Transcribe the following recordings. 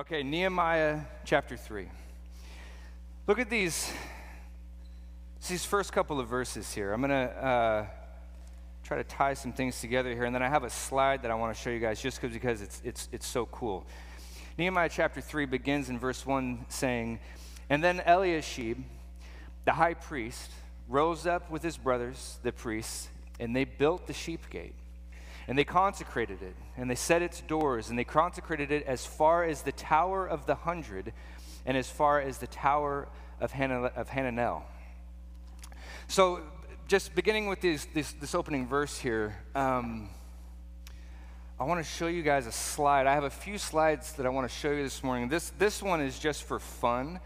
Okay, Nehemiah chapter 3. Look at these, these first couple of verses here. I'm going to uh, try to tie some things together here, and then I have a slide that I want to show you guys just because it's, it's, it's so cool. Nehemiah chapter 3 begins in verse 1 saying, And then Eliashib, the high priest, rose up with his brothers, the priests, and they built the sheep gate and they consecrated it, and they set its doors, and they consecrated it as far as the Tower of the Hundred, and as far as the Tower of, of Hananel. So, just beginning with this, this, this opening verse here, um, I want to show you guys a slide. I have a few slides that I want to show you this morning. This, this one is just for fun.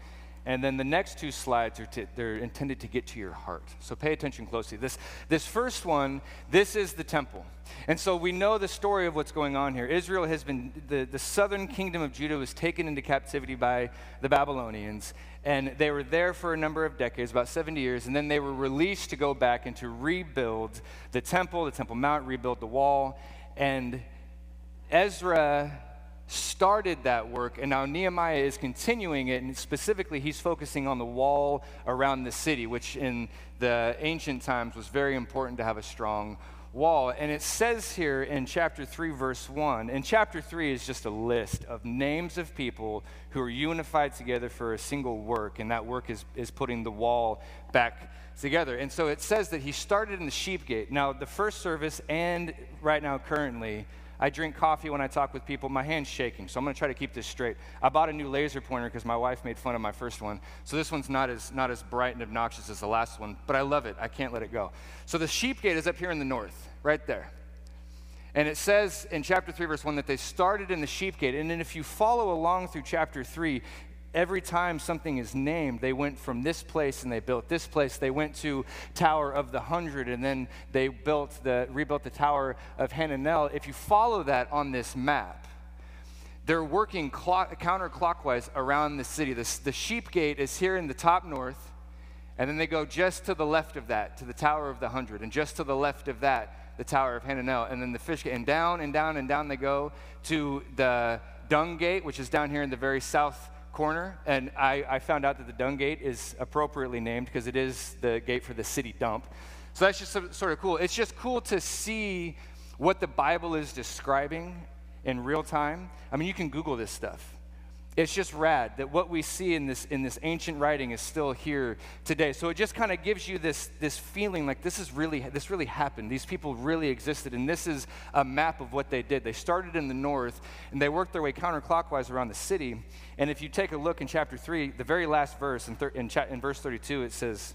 And then the next two slides are to, they're intended to get to your heart. So pay attention closely. This, this first one, this is the temple. And so we know the story of what's going on here. Israel has been, the, the southern kingdom of Judah was taken into captivity by the Babylonians. And they were there for a number of decades, about 70 years. And then they were released to go back and to rebuild the temple, the Temple Mount, rebuild the wall. And Ezra started that work, and now Nehemiah is continuing it, and specifically, he's focusing on the wall around the city, which in the ancient times was very important to have a strong wall. And it says here in chapter 3, verse 1, and chapter 3 is just a list of names of people who are unified together for a single work, and that work is, is putting the wall back together. And so it says that he started in the sheep gate. Now, the first service and right now, currently, I drink coffee when I talk with people. My hand's shaking, so I'm going to try to keep this straight. I bought a new laser pointer because my wife made fun of my first one. So this one's not as, not as bright and obnoxious as the last one, but I love it. I can't let it go. So the sheep gate is up here in the north, right there. And it says in chapter 3, verse 1, that they started in the sheep gate. And then if you follow along through chapter 3, every time something is named, they went from this place and they built this place. They went to Tower of the Hundred and then they built the, rebuilt the Tower of Hananel. If you follow that on this map, they're working clock, counterclockwise around the city. The, the sheep gate is here in the top north, and then they go just to the left of that, to the Tower of the Hundred, and just to the left of that, the Tower of Hananel, and then the fish gate, and down and down and down they go to the Dung Gate, which is down here in the very south corner, and I, I found out that the dung gate is appropriately named because it is the gate for the city dump. So that's just sort of cool. It's just cool to see what the Bible is describing in real time. I mean, you can Google this stuff it's just rad that what we see in this in this ancient writing is still here today. So it just kind of gives you this this feeling like this is really this really happened. These people really existed and this is a map of what they did. They started in the north and they worked their way counterclockwise around the city. And if you take a look in chapter 3 the very last verse in, thir- in, cha- in verse 32 it says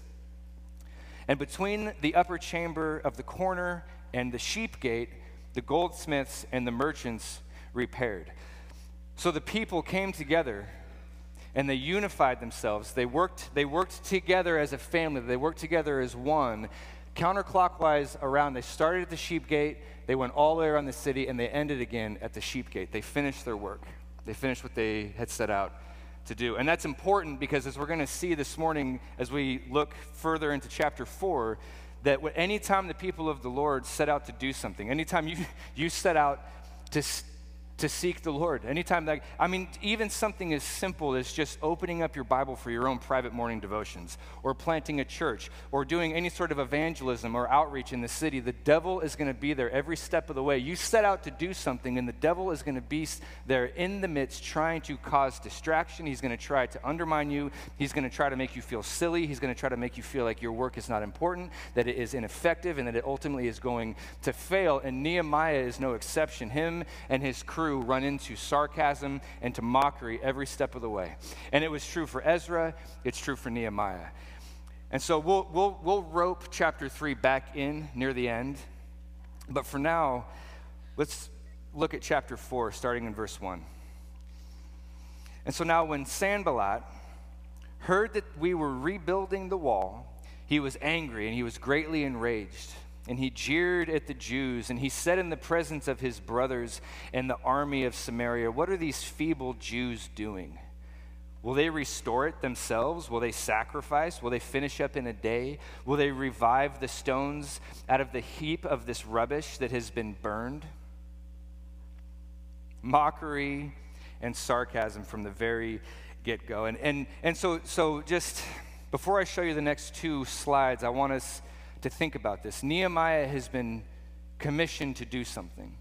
and between the upper chamber of the corner and the sheep gate the goldsmiths and the merchants repaired so the people came together and they unified themselves. They worked, they worked together as a family, they worked together as one, counterclockwise around. They started at the sheep gate, they went all the way around the city, and they ended again at the sheep gate. They finished their work, they finished what they had set out to do. And that's important because, as we're going to see this morning, as we look further into chapter 4, that anytime the people of the Lord set out to do something, anytime you, you set out to, to seek the Lord. Anytime that, I mean, even something as simple as just opening up your Bible for your own private morning devotions, or planting a church, or doing any sort of evangelism or outreach in the city, the devil is going to be there every step of the way. You set out to do something, and the devil is going to be there in the midst trying to cause distraction. He's going to try to undermine you. He's going to try to make you feel silly. He's going to try to make you feel like your work is not important, that it is ineffective, and that it ultimately is going to fail. And Nehemiah is no exception. Him and his crew run into sarcasm and to mockery every step of the way. And it was true for Ezra, it's true for Nehemiah. And so we'll, we'll, we'll rope chapter 3 back in near the end. But for now, let's look at chapter 4, starting in verse 1. And so now, when Sanballat heard that we were rebuilding the wall, he was angry and he was greatly enraged and he jeered at the Jews, and he said in the presence of his brothers and the army of Samaria, What are these feeble Jews doing? Will they restore it themselves? Will they sacrifice? Will they finish up in a day? Will they revive the stones out of the heap of this rubbish that has been burned? Mockery and sarcasm from the very get go. And, and, and so, so, just before I show you the next two slides, I want us to think about this. Nehemiah has been commissioned to do something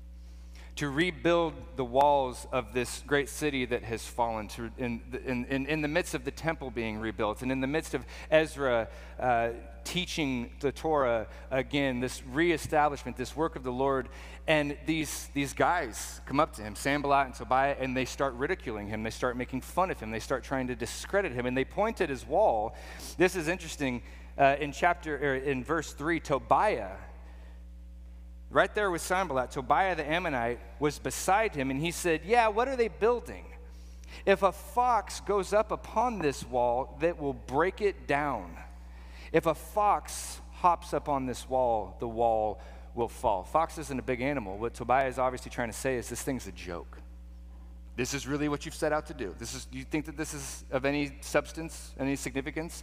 to rebuild the walls of this great city that has fallen, to, in, in, in, in the midst of the temple being rebuilt, and in the midst of Ezra uh, teaching the Torah again, this reestablishment, this work of the Lord. And these, these guys come up to him, Sanballat and Tobiah, and they start ridiculing him. They start making fun of him. They start trying to discredit him. And they point at his wall. This is interesting. Uh, in chapter, er, in verse 3, Tobiah Right there with Sanballat, Tobiah the Ammonite was beside him, and he said, Yeah, what are they building? If a fox goes up upon this wall, that will break it down. If a fox hops up on this wall, the wall will fall. Fox isn't a big animal. What Tobiah is obviously trying to say is this thing's a joke. This is really what you've set out to do. This is you think that this is of any substance, any significance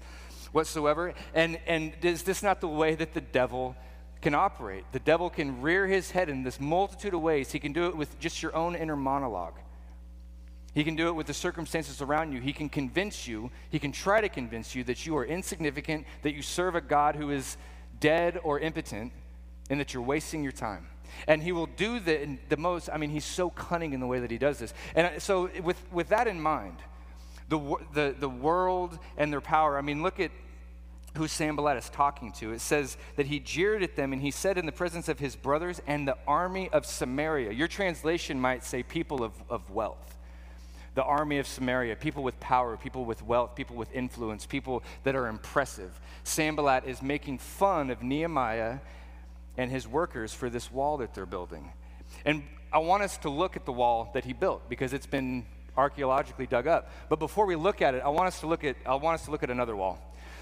whatsoever? And and is this not the way that the devil can operate. The devil can rear his head in this multitude of ways. He can do it with just your own inner monologue. He can do it with the circumstances around you. He can convince you, he can try to convince you that you are insignificant, that you serve a God who is dead or impotent, and that you're wasting your time. And he will do the, the most, I mean, he's so cunning in the way that he does this. And so, with, with that in mind, the, the, the world and their power, I mean, look at who Sanballat is talking to. It says that he jeered at them and he said in the presence of his brothers and the army of Samaria. Your translation might say people of, of wealth. The army of Samaria, people with power, people with wealth, people with influence, people that are impressive. Sanballat is making fun of Nehemiah and his workers for this wall that they're building. And I want us to look at the wall that he built because it's been archaeologically dug up. But before we look at it, I want us to look at I want us to look at another wall.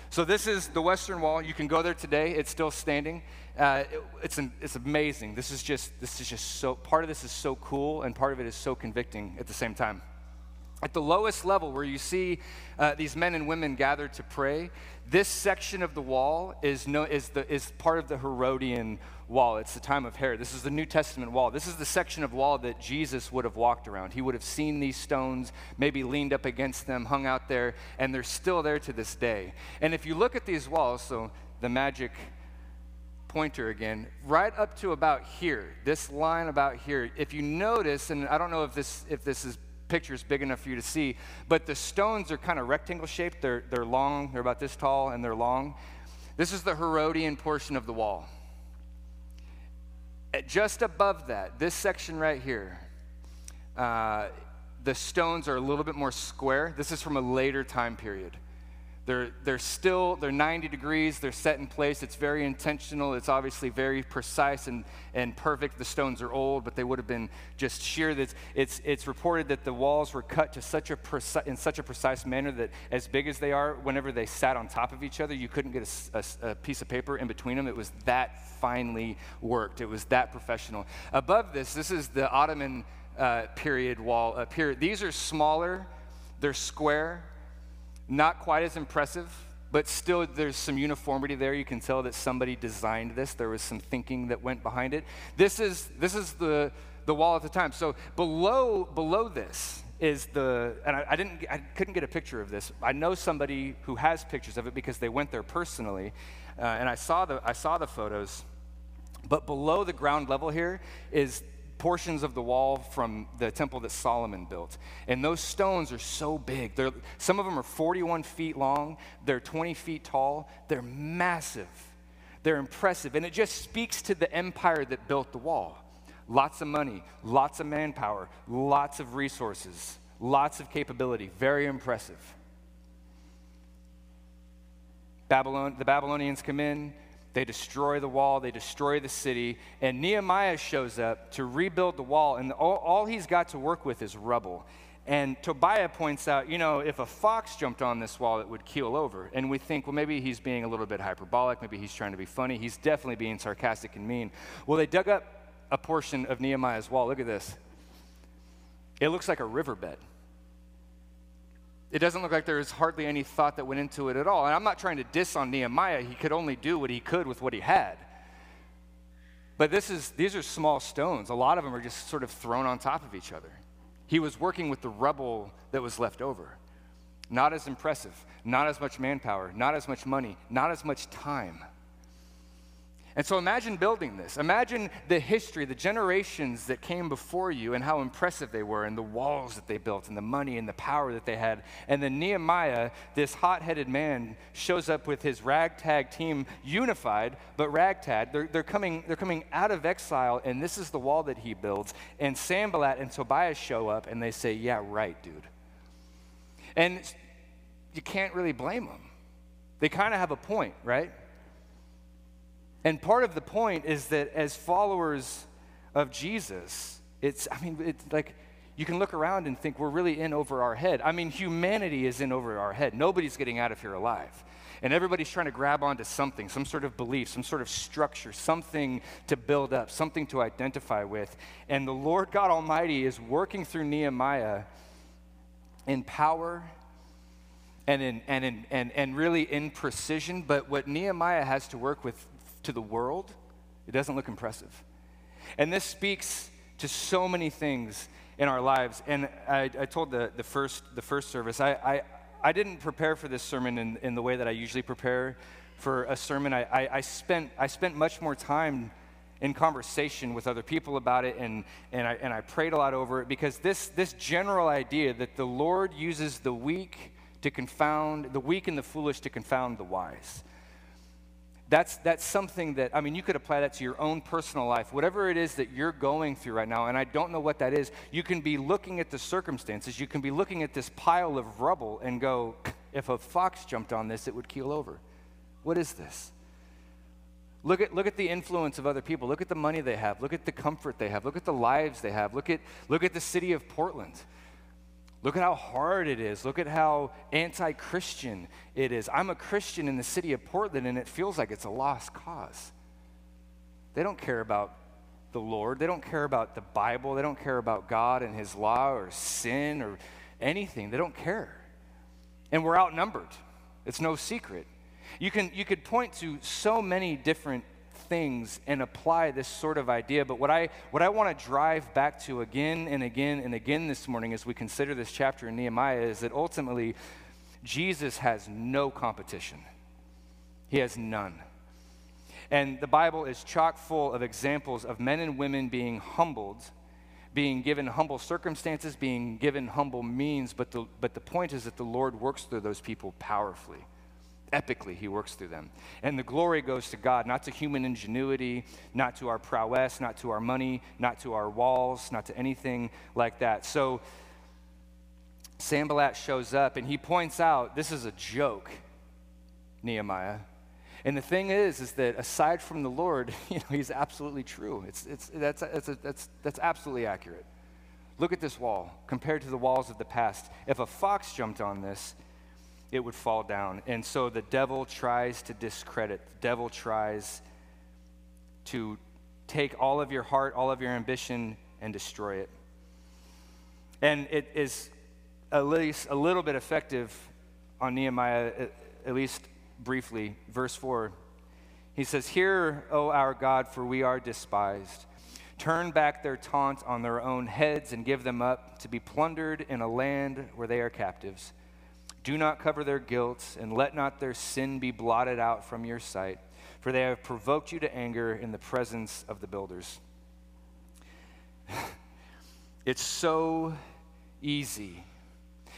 So this is the Western Wall. You can go there today. It's still standing. Uh, it, it's, an, it's amazing. This is just this is just so part of this is so cool, and part of it is so convicting at the same time. At the lowest level, where you see uh, these men and women gathered to pray, this section of the wall is, no, is, the, is part of the Herodian wall. It's the time of Herod. This is the New Testament wall. This is the section of wall that Jesus would have walked around. He would have seen these stones, maybe leaned up against them, hung out there, and they're still there to this day. And if you look at these walls, so the magic pointer again, right up to about here, this line about here, if you notice, and I don't know if this, if this is picture is big enough for you to see, but the stones are kind of rectangle shaped. They're, they're long, they're about this tall, and they're long. This is the Herodian portion of the wall just above that, this section right here, uh, the stones are a little bit more square. This is from a later time period. They're, they're still, they're 90 degrees, they're set in place. It's very intentional. It's obviously very precise and, and perfect. The stones are old, but they would have been just sheer. It's, it's, it's reported that the walls were cut to such a preci- in such a precise manner that as big as they are, whenever they sat on top of each other, you couldn't get a, a, a piece of paper in between them. It was that finely worked. It was that professional. Above this, this is the Ottoman uh, period wall up here. These are smaller, they're square, not quite as impressive, but still there's some uniformity there. You can tell that somebody designed this. There was some thinking that went behind it. This is, this is the, the wall at the time. So below, below this is the, and I, I, didn't, I couldn't get a picture of this. I know somebody who has pictures of it because they went there personally, uh, and I saw, the, I saw the photos. But below the ground level here is portions of the wall from the temple that Solomon built. And those stones are so big. They're, some of them are 41 feet long, they're 20 feet tall, they're massive, they're impressive. And it just speaks to the empire that built the wall. Lots of money, lots of manpower, lots of resources, lots of capability. Very impressive. Babylon, the Babylonians come in, they destroy the wall, they destroy the city, and Nehemiah shows up to rebuild the wall, and all, all, he's got to work with is rubble. And Tobiah points out, you know, if a fox jumped on this wall, it would keel over. And we think, well, maybe he's being a little bit hyperbolic, maybe he's trying to be funny. He's definitely being sarcastic and mean. Well, they dug up a portion of Nehemiah's wall. Look at this. It looks like a riverbed. It doesn't look like there's hardly any thought that went into it at all. And I'm not trying to diss on Nehemiah. He could only do what he could with what he had. But this is, these are small stones. A lot of them are just sort of thrown on top of each other. He was working with the rubble that was left over. Not as impressive, not as much manpower, not as much money, not as much time. And so imagine building this. Imagine the history, the generations that came before you, and how impressive they were, and the walls that they built, and the money and the power that they had. And then Nehemiah, this hot headed man, shows up with his ragtag team, unified, but ragtag. They're, they're, coming, they're coming out of exile, and this is the wall that he builds. And Sanballat and Tobias show up, and they say, Yeah, right, dude. And you can't really blame them. They kind of have a point, right? And part of the point is that as followers of Jesus, it's, I mean, it's like you can look around and think we're really in over our head. I mean, humanity is in over our head. Nobody's getting out of here alive. And everybody's trying to grab onto something, some sort of belief, some sort of structure, something to build up, something to identify with. And the Lord God Almighty is working through Nehemiah in power and, in, and, in, and, and really in precision. But what Nehemiah has to work with to the world, it doesn't look impressive. And this speaks to so many things in our lives. And I, I told the, the, first, the first service, I, I, I didn't prepare for this sermon in, in the way that I usually prepare for a sermon. I, I, I, spent, I spent much more time in conversation with other people about it, and, and, I, and I prayed a lot over it because this, this general idea that the Lord uses the weak to confound, the weak and the foolish to confound the wise that's, that's something that, I mean, you could apply that to your own personal life. Whatever it is that you're going through right now, and I don't know what that is, you can be looking at the circumstances, you can be looking at this pile of rubble and go, if a fox jumped on this, it would keel over. What is this? Look at, look at the influence of other people. Look at the money they have. Look at the comfort they have. Look at the lives they have. Look at, look at the city of Portland. Look at how hard it is. Look at how anti Christian it is. I'm a Christian in the city of Portland, and it feels like it's a lost cause. They don't care about the Lord, they don't care about the Bible, they don't care about God and His law or sin or anything. They don't care. And we're outnumbered. It's no secret. You, can, you could point to so many different things and apply this sort of idea. But what I, what I want to drive back to again and again and again this morning as we consider this chapter in Nehemiah is that ultimately Jesus has no competition, he has none. And the Bible is chock full of examples of men and women being humbled, being given humble circumstances, being given humble means. But the, but the point is that the Lord works through those people powerfully epically he works through them. And the glory goes to God, not to human ingenuity, not to our prowess, not to our money, not to our walls, not to anything like that. So Sanballat shows up and he points out this is a joke, Nehemiah. And the thing is, is that aside from the Lord, you know, he's absolutely true. It's, it's, that's, that's, that's, that's absolutely accurate. Look at this wall compared to the walls of the past. If a fox jumped on this, it would fall down. And so the devil tries to discredit, the devil tries to take all of your heart, all of your ambition, and destroy it. And it is at least a little bit effective on Nehemiah, at least briefly. Verse 4 he says, Hear, O our God, for we are despised. Turn back their taunt on their own heads and give them up to be plundered in a land where they are captives. Do not cover their guilt, and let not their sin be blotted out from your sight, for they have provoked you to anger in the presence of the builders. it's so easy.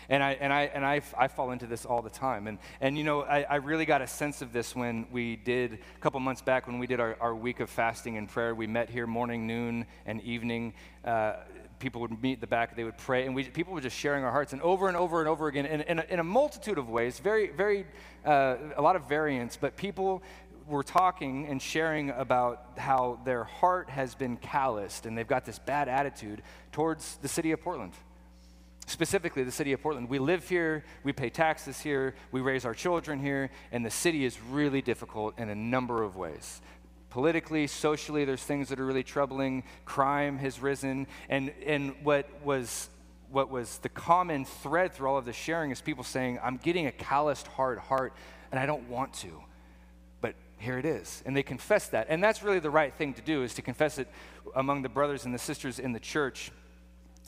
And I, and I, and I, I fall into this all the time. And, and you know, I, I really got a sense of this when we did, a couple months back, when we did our, our week of fasting and prayer. We met here morning, noon, and evening. Uh, people would meet at the back, they would pray, and we, people were just sharing our hearts. And over and over and over again, in, in, a, in a multitude of ways, very, very, uh, a lot of variance, but people were talking and sharing about how their heart has been calloused and they've got this bad attitude towards the city of Portland. Specifically, the city of Portland. We live here, we pay taxes here, we raise our children here, and the city is really difficult in a number of ways politically, socially, there's things that are really troubling. Crime has risen. And, and what, was, what was the common thread through all of the sharing is people saying, I'm getting a calloused, hard heart, and I don't want to. But here it is. And they confess that. And that's really the right thing to do, is to confess it among the brothers and the sisters in the church.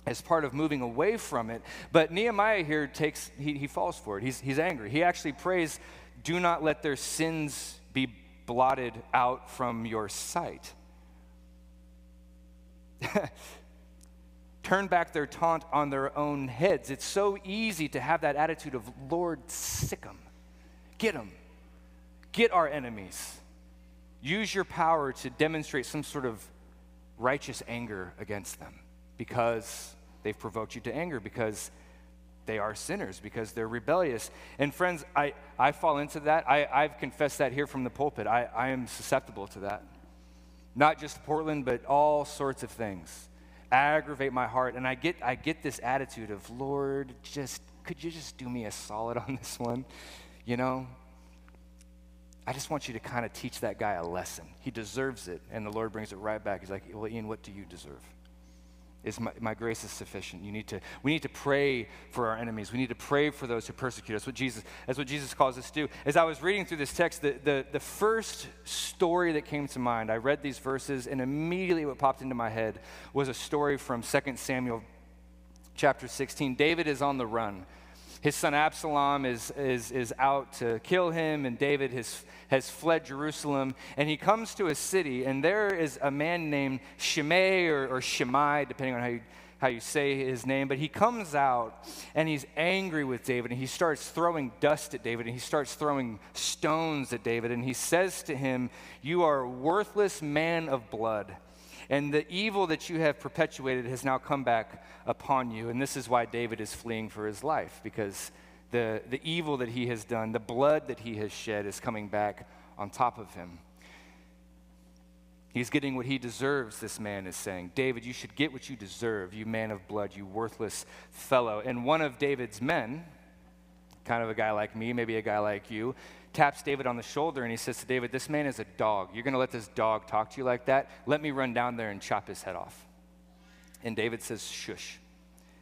as part of moving away from it. But Nehemiah here takes, he, he falls for it. He's, he's angry. He actually prays, Do not let their sins be blotted out from your sight. Turn back their taunt on their own heads. It's so easy to have that attitude of, Lord, sick them, get them, get our enemies. Use your power to demonstrate some sort of righteous anger against them because they've provoked you to anger, because they are sinners, because they're rebellious. And friends, I, I fall into that. I, I've confessed that here from the pulpit. I, I am susceptible to that. Not just Portland, but all sorts of things aggravate my heart. And I get, I get this attitude of, Lord, just, could you just do me a solid on this one? You know? I just want you to kind of teach that guy a lesson. He deserves it. And the Lord brings it right back. He's like, Well, Ian, what do you deserve? Is my, my grace is sufficient. You need to, we need to pray for our enemies. We need to pray for those who persecute us. What Jesus, that's what Jesus calls us to do. As I was reading through this text, the, the, the first story that came to mind, I read these verses, and immediately what popped into my head was a story from 2 Samuel chapter 16. David is on the run his son Absalom is, is, is out to kill him, and David has, has fled Jerusalem. And he comes to a city, and there is a man named Shimei or, or Shimei, depending on how you, how you say his name. But he comes out, and he's angry with David, and he starts throwing dust at David, and he starts throwing stones at David. And he says to him, You are a worthless man of blood. And the evil that you have perpetuated has now come back upon you. And this is why David is fleeing for his life, because the, the evil that he has done, the blood that he has shed, is coming back on top of him. He's getting what he deserves, this man is saying. David, you should get what you deserve, you man of blood, you worthless fellow. And one of David's men, kind of a guy like me, maybe a guy like you, taps David on the shoulder and he says to David, This man is a dog. You're going to let this dog talk to you like that? Let me run down there and chop his head off. And David says, Shush.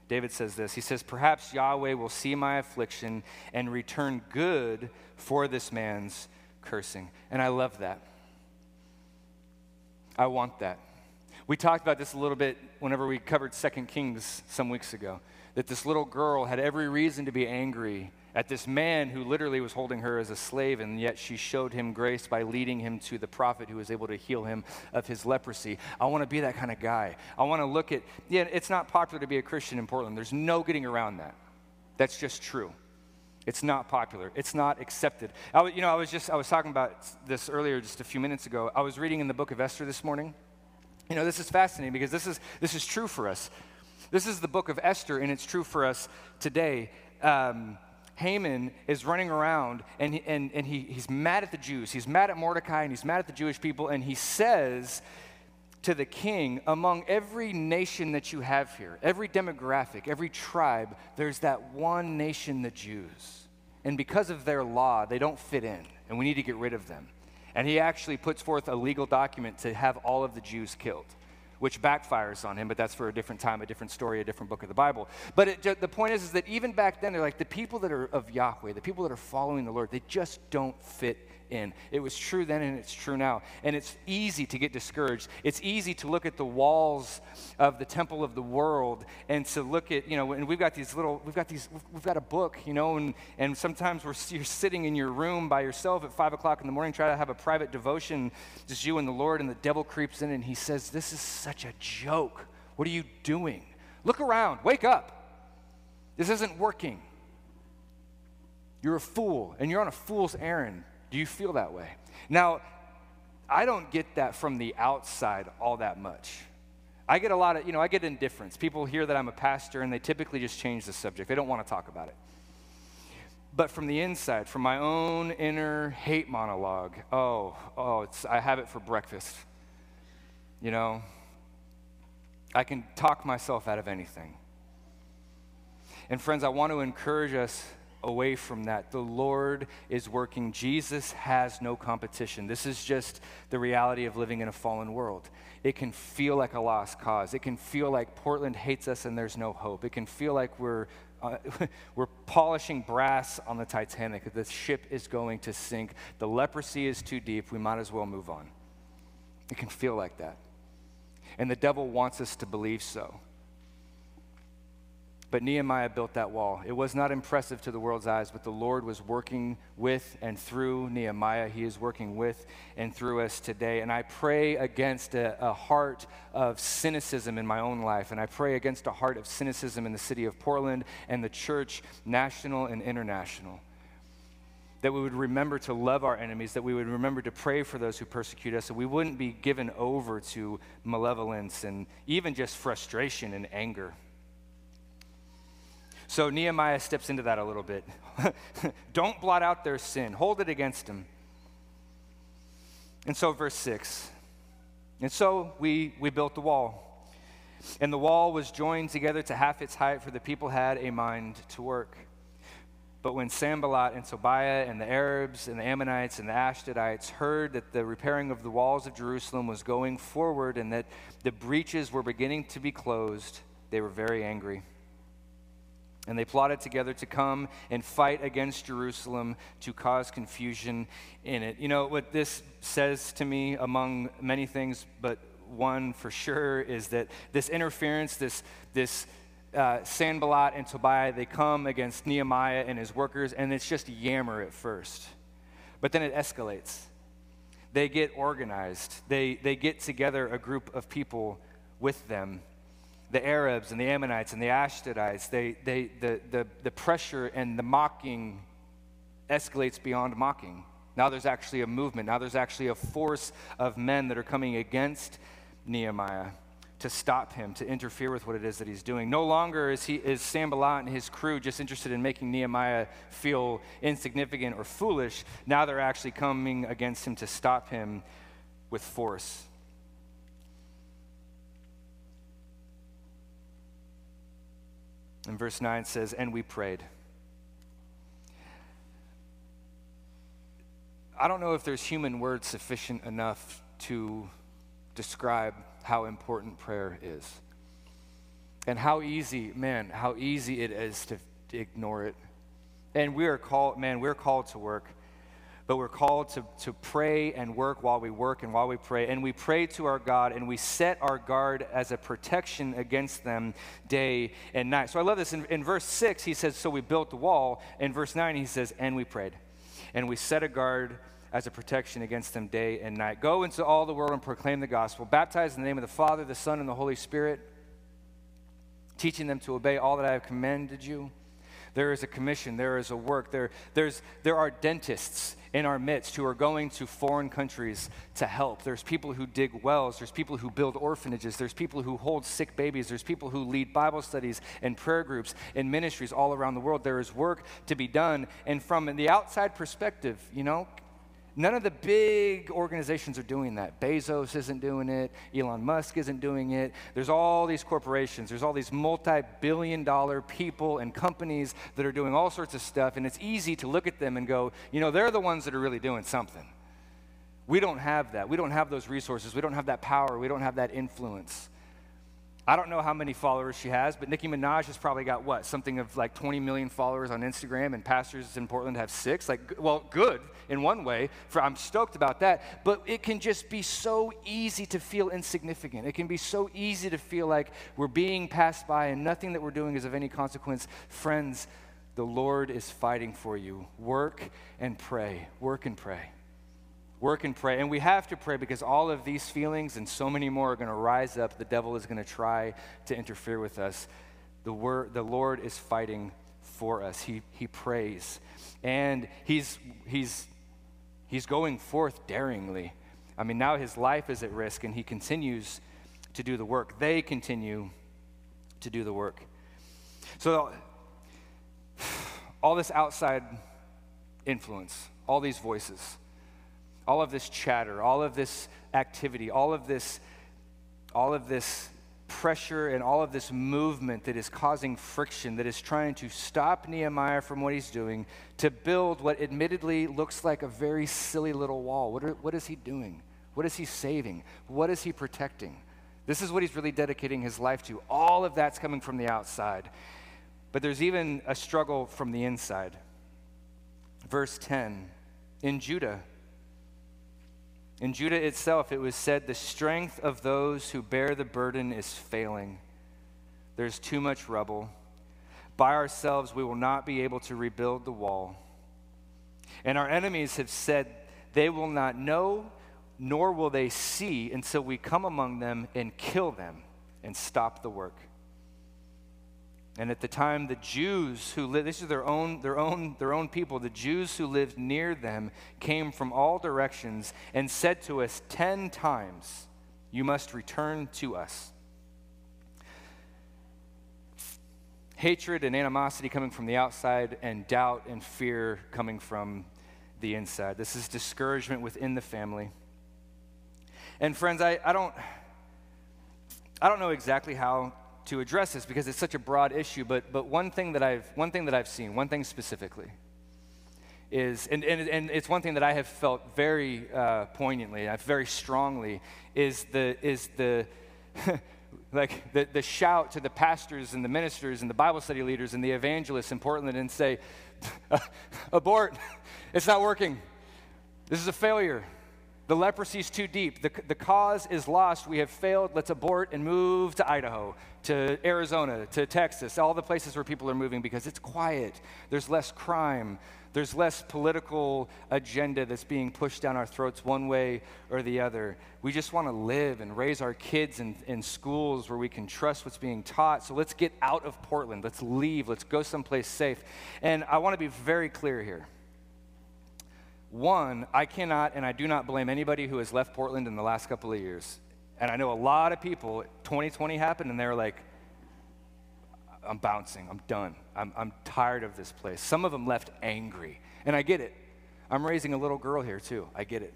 David says this He says, Perhaps Yahweh will see my affliction and return good for this man's cursing. And I love that. I want that. We talked about this a little bit whenever we covered Second Kings some weeks ago. That this little girl had every reason to be angry at this man who literally was holding her as a slave, and yet she showed him grace by leading him to the prophet who was able to heal him of his leprosy. I want to be that kind of guy. I want to look at, yeah, it's not popular to be a Christian in Portland. There's no getting around that. That's just true. It's not popular. It's not accepted. I, you know, I was just, I was talking about this earlier just a few minutes ago. I was reading in the book of Esther this morning. You know, this is fascinating because this is, this is true for us. This is the book of Esther, and it's true for us today. Um, Haman is running around and, and, and he, he's mad at the Jews. He's mad at Mordecai and he's mad at the Jewish people. And he says to the king, Among every nation that you have here, every demographic, every tribe, there's that one nation, the Jews. And because of their law, they don't fit in, and we need to get rid of them. And he actually puts forth a legal document to have all of the Jews killed which backfires on him, but that's for a different time, a different story, a different book of the Bible. But it, the point is, is that even back then, they're like the people that are of Yahweh, the people that are following the Lord, they just don't fit in. It was true then and it's true now. And it's easy to get discouraged. It's easy to look at the walls of the temple of the world and to look at, you know, and we've got these little, we've got these, we've got a book, you know, and, and sometimes we're, you're sitting in your room by yourself at five o'clock in the morning, try to have a private devotion, just you and the Lord, and the devil creeps in and he says, This is such a joke. What are you doing? Look around, wake up. This isn't working. You're a fool, and you're on a fool's errand. Do you feel that way? Now, I don't get that from the outside all that much. I get a lot of, you know, I get indifference. People hear that I'm a pastor and they typically just change the subject. They don't want to talk about it. But from the inside, from my own inner hate monologue, oh, oh, it's, I have it for breakfast. You know, I can talk myself out of anything. And friends, I want to encourage us away from that. The Lord is working. Jesus has no competition. This is just the reality of living in a fallen world. It can feel like a lost cause. It can feel like Portland hates us and there's no hope. It can feel like we're uh, we're polishing brass on the Titanic. The ship is going to sink. The leprosy is too deep. We might as well move on. It can feel like that. And the devil wants us to believe so. But Nehemiah built that wall. It was not impressive to the world's eyes, but the Lord was working with and through Nehemiah. He is working with and through us today. And I pray against a, a, heart of cynicism in my own life. And I pray against a heart of cynicism in the city of Portland and the church, national and international. That we would remember to love our enemies, that we would remember to pray for those who persecute us, that we wouldn't be given over to malevolence and even just frustration and anger. So Nehemiah steps into that a little bit. Don't blot out their sin, hold it against them. And so, verse 6. And so we, we built the wall. And the wall was joined together to half its height, for the people had a mind to work. But when Sanballat and Tobiah and the Arabs and the Ammonites and the Ashdodites heard that the repairing of the walls of Jerusalem was going forward and that the breaches were beginning to be closed, they were very angry. And they plotted together to come and fight against Jerusalem to cause confusion in it. You know, what this says to me, among many things, but one for sure, is that this interference, this, this uh, Sanballat and Tobiah, they come against Nehemiah and his workers, and it's just yammer at first. But then it escalates. They get organized, they, they get together a group of people with them the Arabs and the Ammonites and the Ashdodites, they, they, the, the, the pressure and the mocking escalates beyond mocking. Now there's actually a movement. Now there's actually a force of men that are coming against Nehemiah to stop him, to interfere with what it is that he's doing. No longer is, he, is Sanballat and his crew just interested in making Nehemiah feel insignificant or foolish. Now they're actually coming against him to stop him with force. And verse 9 says, And we prayed. I don't know if there's human words sufficient enough to describe how important prayer is. And how easy, man, how easy it is to, ignore it. And we are called, man, we're called to work but we're called to, to pray and work while we work and while we pray. And we pray to our God and we set our guard as a protection against them day and night. So I love this. In, in verse 6, he says, So we built the wall. In verse 9, he says, And we prayed. And we set a guard as a protection against them day and night. Go into all the world and proclaim the gospel. Baptize in the name of the Father, the Son, and the Holy Spirit, teaching them to obey all that I have commanded you. There is a commission, there is a work, there, there's, there are dentists in our midst who are going to foreign countries to help. There's people who dig wells, there's people who build orphanages, there's people who hold sick babies, there's people who lead Bible studies and prayer groups and ministries all around the world. There is work to be done. And from the outside perspective, you know, None of the big organizations are doing that. Bezos isn't doing it. Elon Musk isn't doing it. There's all these corporations, there's all these multi billion dollar people and companies that are doing all sorts of stuff. And it's easy to look at them and go, you know, they're the ones that are really doing something. We don't have that. We don't have those resources. We don't have that power. We don't have that influence. I don't know how many followers she has, but Nicki Minaj has probably got what? Something of like 20 million followers on Instagram, and pastors in Portland have six. Like, well, good in one way. For I'm stoked about that. But it can just be so easy to feel insignificant. It can be so easy to feel like we're being passed by and nothing that we're doing is of any consequence. Friends, the Lord is fighting for you. Work and pray. Work and pray work and pray. And we have to pray because all of these feelings and so many more are going to rise up. The devil is going to try to interfere with us. The, word, the Lord is fighting for us. He, he prays. And he's, he's, he's going forth daringly. I mean, now his life is at risk and he continues to do the work. They continue to do the work. So, all this outside influence, all these voices, all of this chatter, all of this activity, all of this, all of this pressure and all of this movement that is causing friction, that is trying to stop Nehemiah from what he's doing to build what admittedly looks like a very silly little wall. What, are, what is he doing? What is he saving? What is he protecting? This is what he's really dedicating his life to. All of that's coming from the outside. But there's even a struggle from the inside. Verse 10 In Judah, in Judah itself, it was said, The strength of those who bear the burden is failing. There's too much rubble. By ourselves, we will not be able to rebuild the wall. And our enemies have said they will not know, nor will they see until we come among them and kill them and stop the work. And at the time, the Jews who lived, this is their own, their, own, their own people, the Jews who lived near them came from all directions and said to us ten times, You must return to us. Hatred and animosity coming from the outside, and doubt and fear coming from the inside. This is discouragement within the family. And friends, I, I don't I don't know exactly how to address this because it's such a broad issue, but, but one, thing that I've, one thing that I've seen, one thing specifically, is, and, and, and it's one thing that I have felt very uh, poignantly, very strongly, is the, is the like the, the shout to the pastors and the ministers and the Bible study leaders and the evangelists in Portland and say, abort, it's not working. This is a failure. The leprosy is too deep. The, the cause is lost. We have failed. Let's abort and move to Idaho, to Arizona, to Texas, all the places where people are moving because it's quiet. There's less crime. There's less political agenda that's being pushed down our throats one way or the other. We just want to live and raise our kids in, in schools where we can trust what's being taught. So let's get out of Portland. Let's leave. Let's go someplace safe. And I want to be very clear here. One, I cannot and I do not blame anybody who has left Portland in the last couple of years. And I know a lot of people, 2020 happened and they're like, I'm bouncing, I'm done, I'm, I'm tired of this place. Some of them left angry. And I get it. I'm raising a little girl here too. I get it.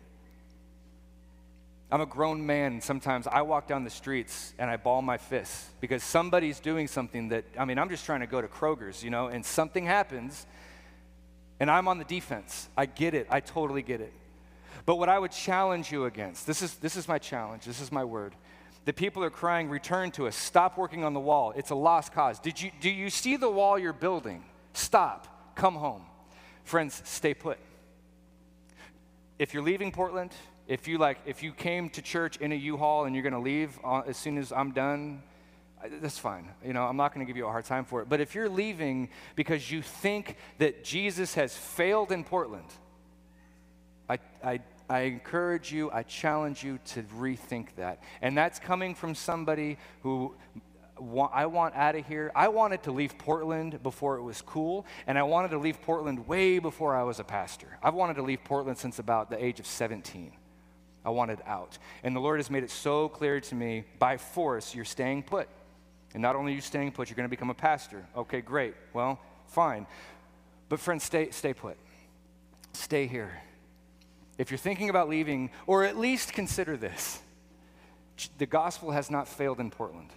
I'm a grown man, and sometimes I walk down the streets and I ball my fists because somebody's doing something that, I mean, I'm just trying to go to Kroger's, you know, and something happens and I'm on the defense. I get it. I totally get it. But what I would challenge you against, this is, this is my challenge, this is my word. The people are crying, return to us. Stop working on the wall. It's a lost cause. Did you, do you see the wall you're building? Stop. Come home. Friends, stay put. If you're leaving Portland, if you like, if you came to church in a U-Haul and you're going to leave uh, as soon as I'm done, that's fine. You know, I'm not going to give you a hard time for it. But if you're leaving because you think that Jesus has failed in Portland, I, I, I encourage you, I challenge you to rethink that. And that's coming from somebody who I want out of here. I wanted to leave Portland before it was cool, and I wanted to leave Portland way before I was a pastor. I've wanted to leave Portland since about the age of 17. I wanted out. And the Lord has made it so clear to me by force, you're staying put. And not only are you staying put, you're going to become a pastor. Okay, great. Well, fine. But friends, stay, stay put. Stay here. If you're thinking about leaving, or at least consider this the gospel has not failed in Portland.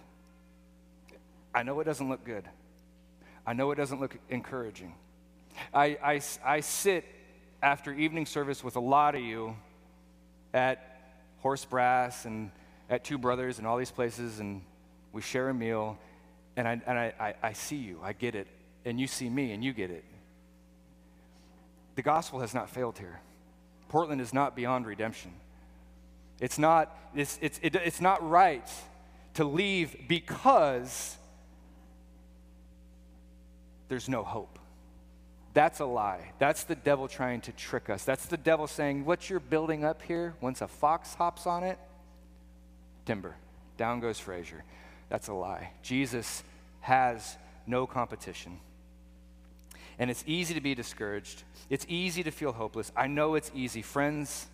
I know it doesn't look good. I know it doesn't look encouraging. I, I, I sit after evening service with a lot of you at Horse Brass and at Two Brothers and all these places, and we share a meal, and, I, and I, I, I see you, I get it, and you see me, and you get it. The gospel has not failed here. Portland is not beyond redemption. It's not, it's, it's, it, it's not right to leave because there's no hope. That's a lie. That's the devil trying to trick us. That's the devil saying, What you're building up here, once a fox hops on it, timber. Down goes Frazier. That's a lie. Jesus has no competition. And it's easy to be discouraged. It's easy to feel hopeless. I know it's easy. Friends,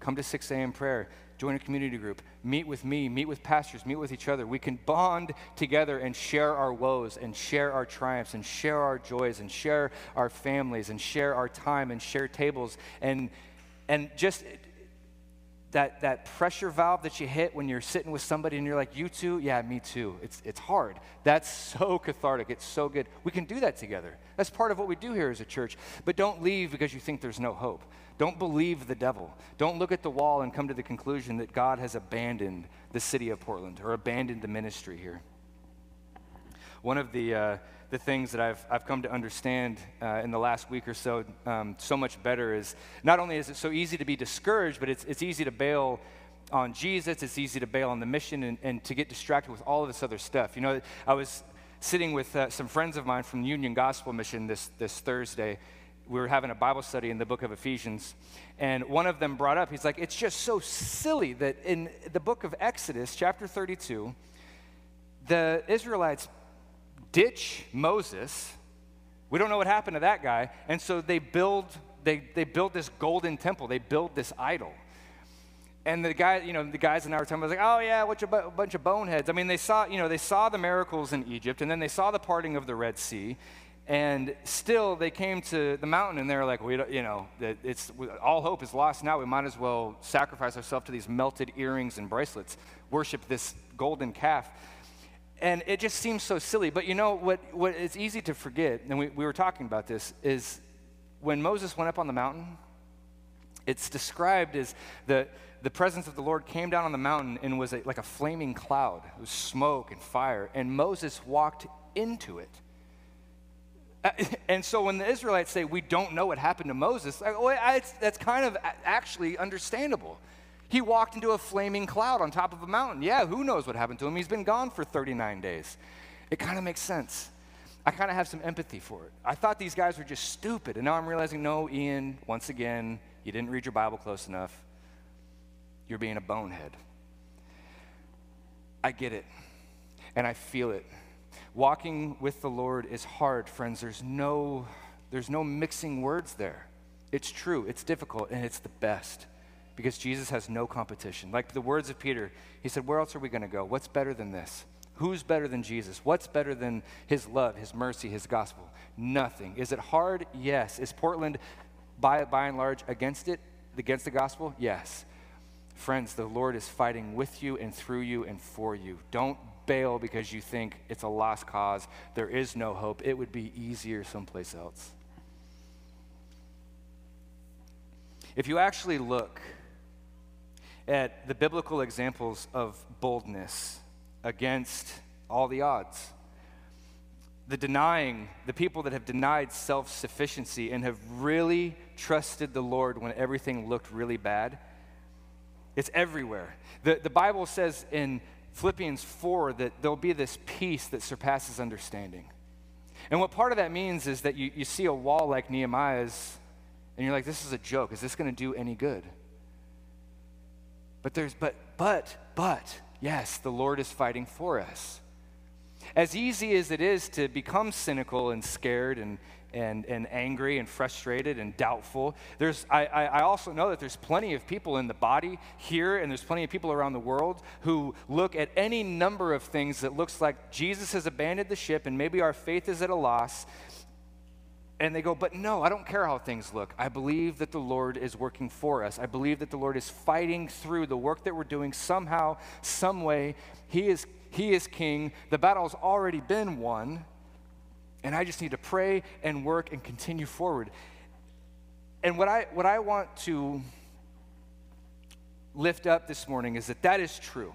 come to 6 a.m. prayer, join a community group, meet with me, meet with pastors, meet with each other. We can bond together and share our woes and share our triumphs and share our joys and share our families and share our time and share tables and and just that, that pressure valve that you hit when you're sitting with somebody and you're like, you too? Yeah, me too. It's, it's hard. That's so cathartic. It's so good. We can do that together. That's part of what we do here as a church. But don't leave because you think there's no hope. Don't believe the devil. Don't look at the wall and come to the conclusion that God has abandoned the city of Portland or abandoned the ministry here. One of the. Uh, the things that I've, I've come to understand uh, in the last week or so um, so much better is not only is it so easy to be discouraged, but it's, it's easy to bail on Jesus, it's easy to bail on the mission and, and to get distracted with all of this other stuff. You know, I was sitting with uh, some friends of mine from Union Gospel Mission this, this Thursday. We were having a Bible study in the book of Ephesians, and one of them brought up, he's like, it's just so silly that in the book of Exodus, chapter 32, the Israelites ditch Moses. We don't know what happened to that guy. And so they build, they, they build this golden temple, they build this idol. And the guy, you know, the guys in our time was like, oh yeah, what a bunch of boneheads. I mean, they saw, you know, they saw the miracles in Egypt, and then they saw the parting of the Red Sea, and still they came to the mountain, and they're like, we, you know, it's all hope is lost now. We might as well sacrifice ourselves to these melted earrings and bracelets, worship this golden calf. And it just seems so silly. But you know what? What it's easy to forget, and we, we were talking about this, is when Moses went up on the mountain. It's described as the the presence of the Lord came down on the mountain and was a, like a flaming cloud. It was smoke and fire, and Moses walked into it. And so when the Israelites say, We don't know what happened to Moses, well, that's kind of actually understandable. He walked into a flaming cloud on top of a mountain. Yeah, who knows what happened to him? He's been gone for 39 days. It kind of makes sense. I kind of have some empathy for it. I thought these guys were just stupid, and now I'm realizing no, Ian, once again, you didn't read your Bible close enough you're being a bonehead. I get it, and I feel it. Walking with the Lord is hard, friends. There's no, there's no mixing words there. It's true, it's difficult, and it's the best because Jesus has no competition. Like the words of Peter, he said, Where else are we going to go? What's better than this? Who's better than Jesus? What's better than his love, his mercy, his gospel? Nothing. Is it hard? Yes. Is Portland, by, by and large, against it, against the gospel? Yes. Friends, the Lord is fighting with you and through you and for you. Don't bail because you think it's a lost cause. There is no hope. It would be easier someplace else. If you actually look at the biblical examples of boldness against all the odds, the denying, the people that have denied self sufficiency and have really trusted the Lord when everything looked really bad, it's everywhere. The, the Bible says in Philippians 4 that there'll be this peace that surpasses understanding. And what part of that means is that you, you see a wall like Nehemiah's, and you're like, this is a joke. Is this going to do any good? But there's, but, but, but, yes, the Lord is fighting for us. As easy as it is to become cynical and scared and, and, and angry and frustrated and doubtful. There's, I, I also know that there's plenty of people in the body here and there's plenty of people around the world who look at any number of things that looks like Jesus has abandoned the ship and maybe our faith is at a loss. And they go, but no, I don't care how things look. I believe that the Lord is working for us. I believe that the Lord is fighting through the work that we're doing somehow, some way. He is, he is king. The battle's already been won. And I just need to pray and work and continue forward. And what I, what I want to lift up this morning is that that is true.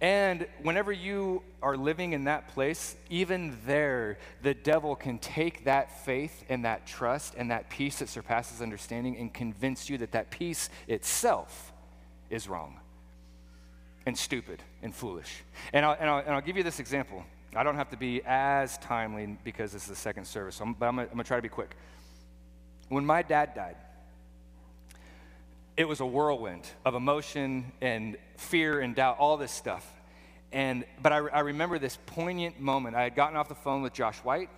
And whenever you are living in that place, even there, the devil can take that faith and that trust and that peace that surpasses understanding and convince you that that peace itself is wrong and stupid and foolish. And I'll, and I'll, and I'll give you this example. I don't have to be as timely because this is the second service, so I'm, but I'm going to try to be quick. When my dad died, it was a whirlwind of emotion and fear and doubt, all this stuff. And, but I, I remember this poignant moment. I had gotten off the phone with Josh White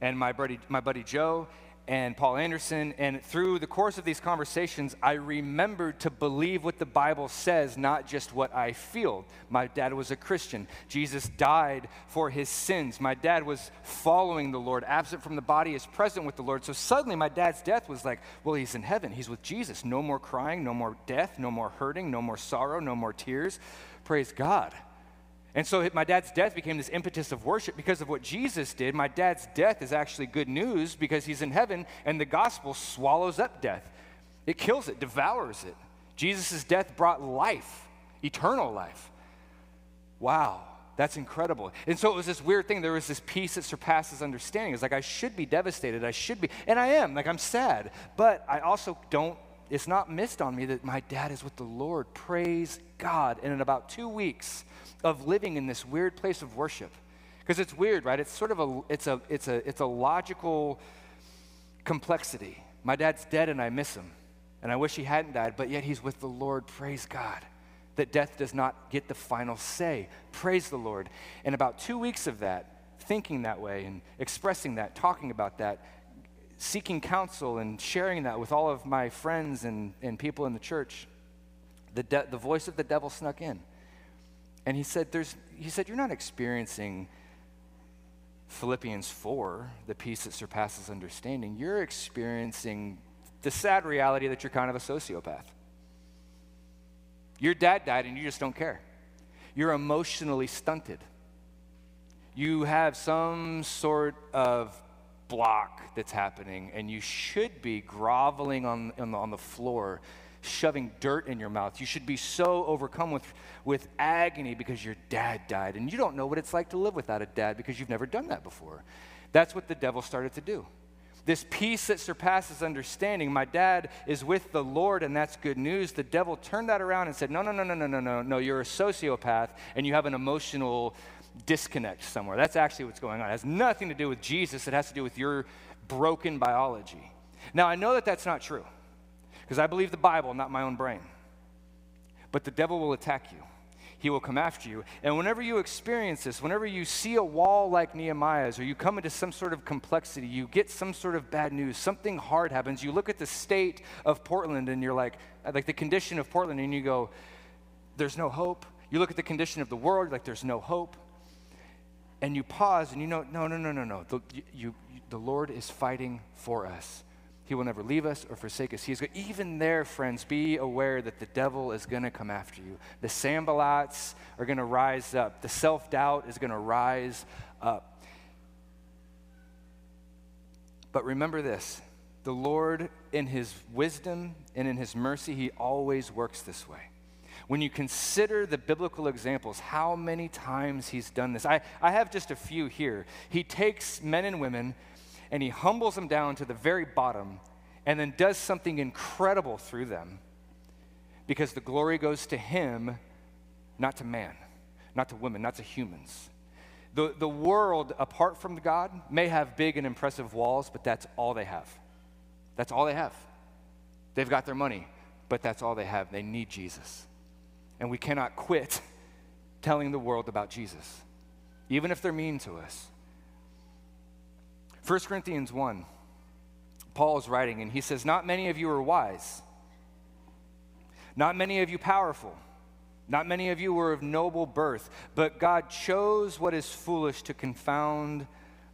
and my buddy, my buddy Joe, and Paul Anderson. And through the course of these conversations, I remembered to believe what the Bible says, not just what I feel. My dad was a Christian. Jesus died for his sins. My dad was following the Lord, absent from the body, is present with the Lord. So suddenly, my dad's death was like, well, he's in heaven. He's with Jesus. No more crying, no more death, no more hurting, no more sorrow, no more tears. Praise God. And so my dad's death became this impetus of worship because of what Jesus did. My dad's death is actually good news because he's in heaven and the gospel swallows up death. It kills it, devours it. Jesus' death brought life, eternal life. Wow, that's incredible. And so it was this weird thing. There was this peace that surpasses understanding. It's like I should be devastated. I should be, and I am. Like I'm sad, but I also don't. It's not missed on me that my dad is with the Lord. Praise God. And in about two weeks, of living in this weird place of worship. Because it's weird, right? It's sort of a it's a it's a it's a logical complexity. My dad's dead and I miss him. And I wish he hadn't died, but yet he's with the Lord. Praise God. That death does not get the final say. Praise the Lord. And about two weeks of that, thinking that way and expressing that, talking about that, seeking counsel and sharing that with all of my friends and, and people in the church, the, de- the voice of the devil snuck in. And he said, There's, he said, You're not experiencing Philippians 4, the peace that surpasses understanding. You're experiencing the sad reality that you're kind of a sociopath. Your dad died and you just don't care. You're emotionally stunted. You have some sort of block that's happening, and you should be groveling on, on, the, on the floor, shoving dirt in your mouth. You should be so overcome with, with agony because your dad died, and you don't know what it's like to live without a dad because you've never done that before. That's what the devil started to do this peace that surpasses understanding. My dad is with the Lord, and that's good news. The devil turned that around and said, No, no, no, no, no, no, no, no, you're a sociopath, and you have an emotional disconnect somewhere. That's actually what's going on. It has nothing to do with Jesus, it has to do with your broken biology. Now, I know that that's not true, because I believe the Bible, not my own brain. But the devil will attack you he will come after you. And whenever you experience this, whenever you see a wall like Nehemiah's, or you come into some sort of complexity, you get some sort of bad news, something hard happens, you look at the state of Portland and you're like, uh, like the condition of Portland, and you go, there's no hope. You look at the condition of the world, like there's no hope. And you pause and you know, no, no, no, no, no. The, you, you, the Lord is fighting for us. He will never leave us or forsake us. He is even there, friends, be aware that the devil is going to come after you. The Sanballats are going to rise up. The self doubt is going to rise up. But remember this the Lord, in his wisdom and in his mercy, he always works this way. When you consider the biblical examples, how many times he's done this. I, I have just a few here. He takes men and women and he humbles them down to the very bottom and then does something incredible through them because the glory goes to him, not to man, not to women, not to humans. The, the world, apart from God, may have big and impressive walls, but that's all they have. That's all they have. They've got their money, but that's all they have. They need Jesus. And we cannot quit telling the world about Jesus, even if they're mean to us. 1 Corinthians 1, Paul is writing, and he says, Not many of you are wise, not many of you powerful, not many of you were of noble birth, but God chose what is foolish to confound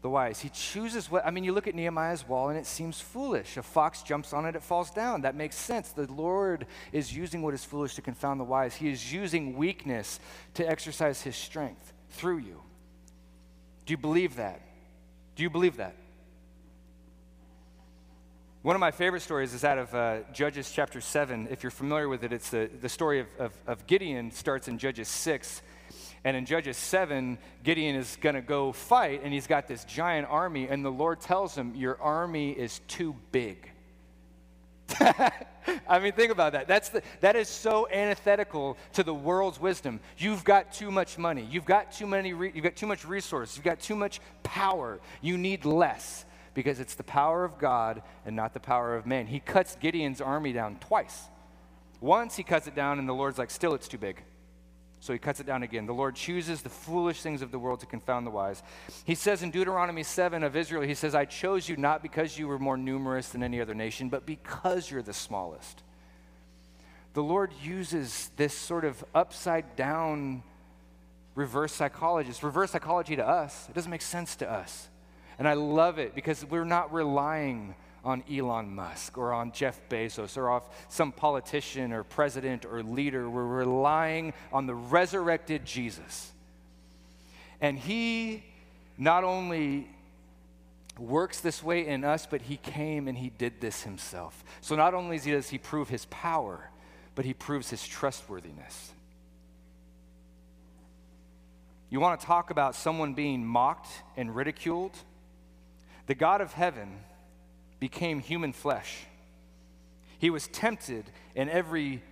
the wise. He chooses what, I mean, you look at Nehemiah's wall and it seems foolish. A fox jumps on it, it falls down. That makes sense. The Lord is using what is foolish to confound the wise. He is using weakness to exercise his strength through you. Do you believe that? Do you believe that? One of my favorite stories is out of uh, Judges chapter 7. If you're familiar with it, it's the, the story of, of, of Gideon starts in Judges 6. And in Judges 7, Gideon is going to go fight, and he's got this giant army, and the Lord tells him, Your army is too big. I mean, think about that. That's the, that is so antithetical to the world's wisdom. You've got too much money. You've got too many. Re, you've got too much resource. You've got too much power. You need less because it's the power of God and not the power of man. He cuts Gideon's army down twice. Once he cuts it down, and the Lord's like, still it's too big. So he cuts it down again. The Lord chooses the foolish things of the world to confound the wise. He says in Deuteronomy 7 of Israel, He says, I chose you not because you were more numerous than any other nation, but because you're the smallest. The Lord uses this sort of upside down reverse psychology. Reverse psychology to us. It doesn't make sense to us. And I love it because we're not relying on Elon Musk or on Jeff Bezos or off some politician or president or leader. We're relying on the resurrected Jesus. And he not only works this way in us, but he came and he did this himself. So not only does he prove his power, but he proves his trustworthiness. You want to talk about someone being mocked and ridiculed? The God of heaven became human flesh. He was tempted in every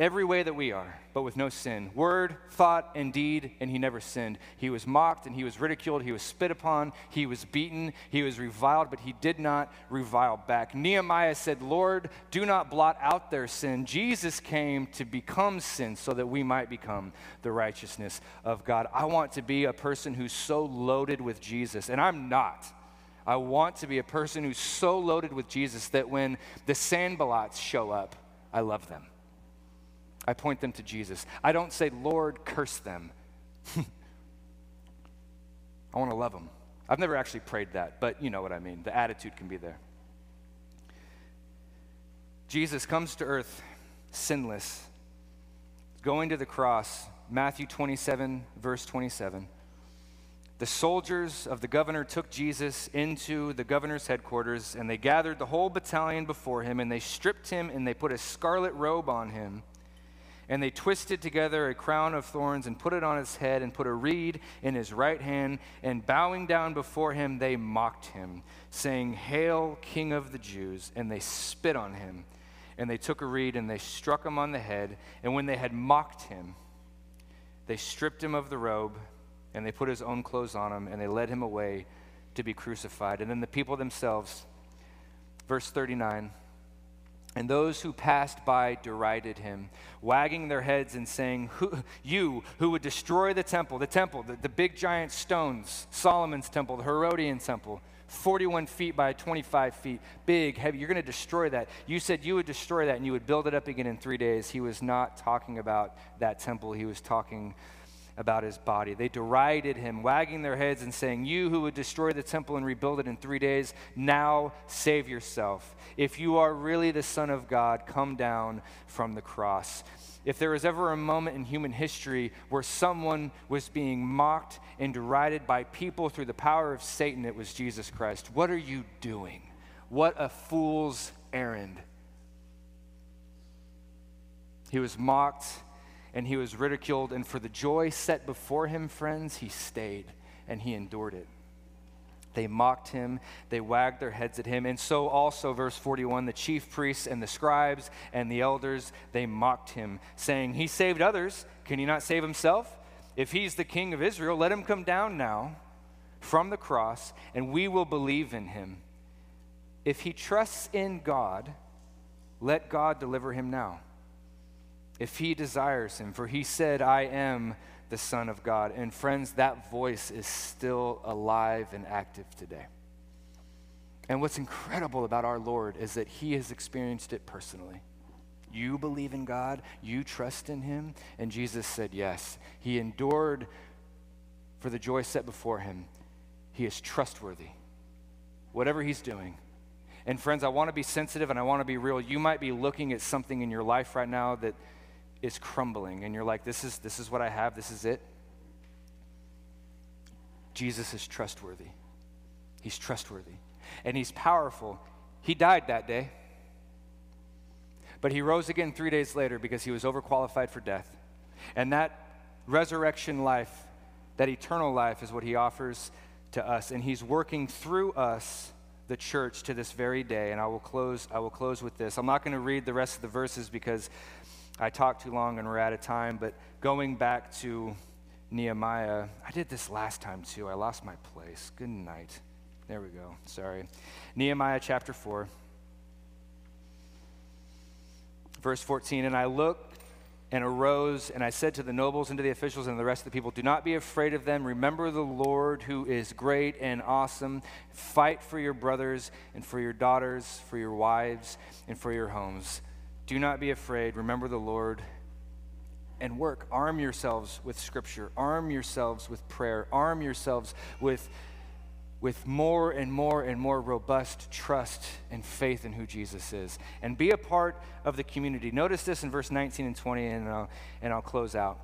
every way that we are, but with no sin. Word, thought, and deed, and he never sinned. He was mocked and he was ridiculed. He was spit upon. He was beaten. He was reviled, but he did not revile back. Nehemiah said, Lord, do not blot out their sin. Jesus came to become sin so that we might become the righteousness of God. I want to be a person who's so loaded with Jesus, and I'm not. I want to be a person who's so loaded with Jesus that when the Sanballats show up, I love them. I point them to Jesus. I don't say, Lord, curse them. I want to love them. I've never actually prayed that, but you know what I mean. The attitude can be there. Jesus comes to earth sinless, going to the cross, Matthew 27, verse 27. The soldiers of the governor took Jesus into the governor's headquarters, and they gathered the whole battalion before him, and they stripped him, and they put a scarlet robe on him and they twisted together a crown of thorns and put it on his head and put a reed in his right hand. And bowing down before him, they mocked him, saying, Hail, King of the Jews! And they spit on him. And they took a reed and they struck him on the head. And when they had mocked him, they stripped him of the robe and they put his own clothes on him and they led him away to be crucified. And then the people themselves, verse 39, and those who passed by derided him, wagging their heads and saying, who, You who would destroy the temple, the temple, the, the big giant stones, Solomon's temple, the Herodian temple, 41 feet by 25 feet, big, heavy. You're going to destroy that. You said you would destroy that and you would build it up again in three days. He was not talking about that temple, he was talking about his body. They derided him, wagging their heads and saying, You who would destroy the temple and rebuild it in three days, now save yourself. If you are really the Son of God, come down from the cross. If there was ever a moment in human history where someone was being mocked and derided by people through the power of Satan, it was Jesus Christ. What are you doing? What a fool's errand. He was mocked and he was ridiculed. And for the joy set before him, friends, he stayed and he endured it. They mocked him, they wagged their heads at him. And so also, verse 41, the chief priests and the scribes and the elders, they mocked him, saying, He saved others. Can he not save himself? If he's the king of Israel, let him come down now from the cross, and we will believe in him. If he trusts in God, let God deliver him now if he desires him. For he said, I am the Son of God. And friends, that voice is still alive and active today. And what's incredible about our Lord is that he has experienced it personally. You believe in God, you trust in him. And Jesus said, Yes. He endured for the joy set before him. He is trustworthy. Whatever he's doing, and friends, I want to be sensitive and I want to be real. You might be looking at something in your life right now that is crumbling and you're like, this is, this is what I have, this is it. Jesus is trustworthy. He's trustworthy. And he's powerful. He died that day. But he rose again three days later because he was overqualified for death. And that resurrection life, that eternal life, is what he offers to us. And he's working through us, the church, to this very day. And I will close, I will close with this. I'm not going to read the rest of the verses because I talked too long and we're out of time, but going back to Nehemiah, I did this last time too. I lost my place. Good night. There we go. Sorry. Nehemiah chapter 4, verse 14. And I looked and arose, and I said to the nobles and to the officials and the rest of the people, Do not be afraid of them. Remember the Lord who is great and awesome. Fight for your brothers and for your daughters, for your wives, and for your homes. Do not be afraid. Remember the Lord and work. Arm yourselves with Scripture. Arm yourselves with prayer. Arm yourselves with, with more and more and more robust trust and faith in who Jesus is. And be a part of the community. Notice this in verse 19 and 20, and I'll, and I'll close out.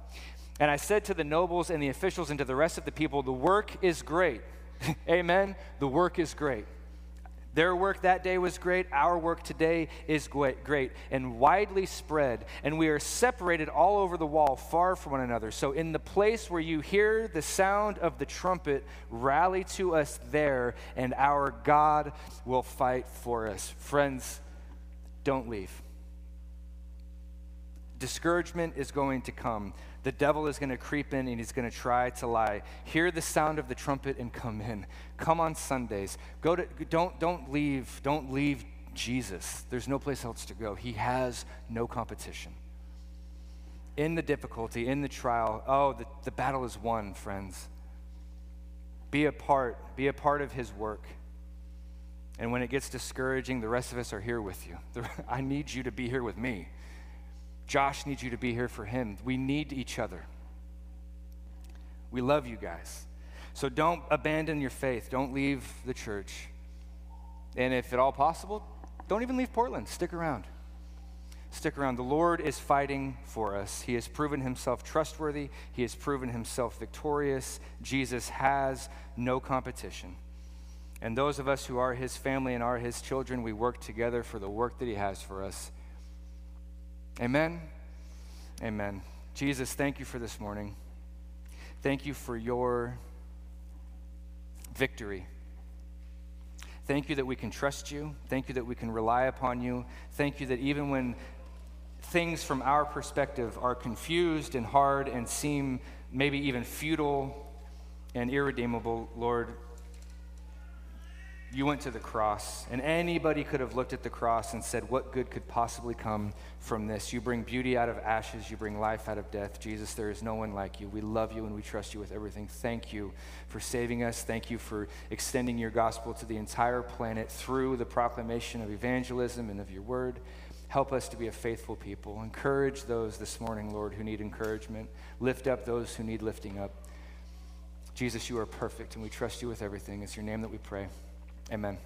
And I said to the nobles and the officials and to the rest of the people, The work is great. Amen. The work is great. Their work that day was great. Our work today is great and widely spread. And we are separated all over the wall, far from one another. So, in the place where you hear the sound of the trumpet, rally to us there, and our God will fight for us. Friends, don't leave. Discouragement is going to come. The devil is going to creep in and he's going to try to lie. Hear the sound of the trumpet and come in. Come on Sundays. Go to don't don't leave don't leave Jesus. There's no place else to go. He has no competition. In the difficulty, in the trial, oh, the, the battle is won, friends. Be a part, be a part of his work. And when it gets discouraging, the rest of us are here with you. I need you to be here with me. Josh needs you to be here for him. We need each other. We love you guys. So don't abandon your faith. Don't leave the church. And if at all possible, don't even leave Portland. Stick around. Stick around. The Lord is fighting for us. He has proven himself trustworthy, He has proven himself victorious. Jesus has no competition. And those of us who are His family and are His children, we work together for the work that He has for us. Amen? Amen. Jesus, thank you for this morning. Thank you for your victory. Thank you that we can trust you. Thank you that we can rely upon you. Thank you that even when things from our perspective are confused and hard and seem maybe even futile and irredeemable, Lord, you went to the cross, and anybody could have looked at the cross and said, What good could possibly come from this? You bring beauty out of ashes, you bring life out of death. Jesus, there is no one like you. We love you and we trust you with everything. Thank you for saving us. Thank you for extending your gospel to the entire planet through the proclamation of evangelism and of your word. Help us to be a faithful people. Encourage those this morning, Lord, who need encouragement. Lift up those who need lifting up. Jesus, you are perfect, and we trust you with everything. It's your name that we pray. Amen.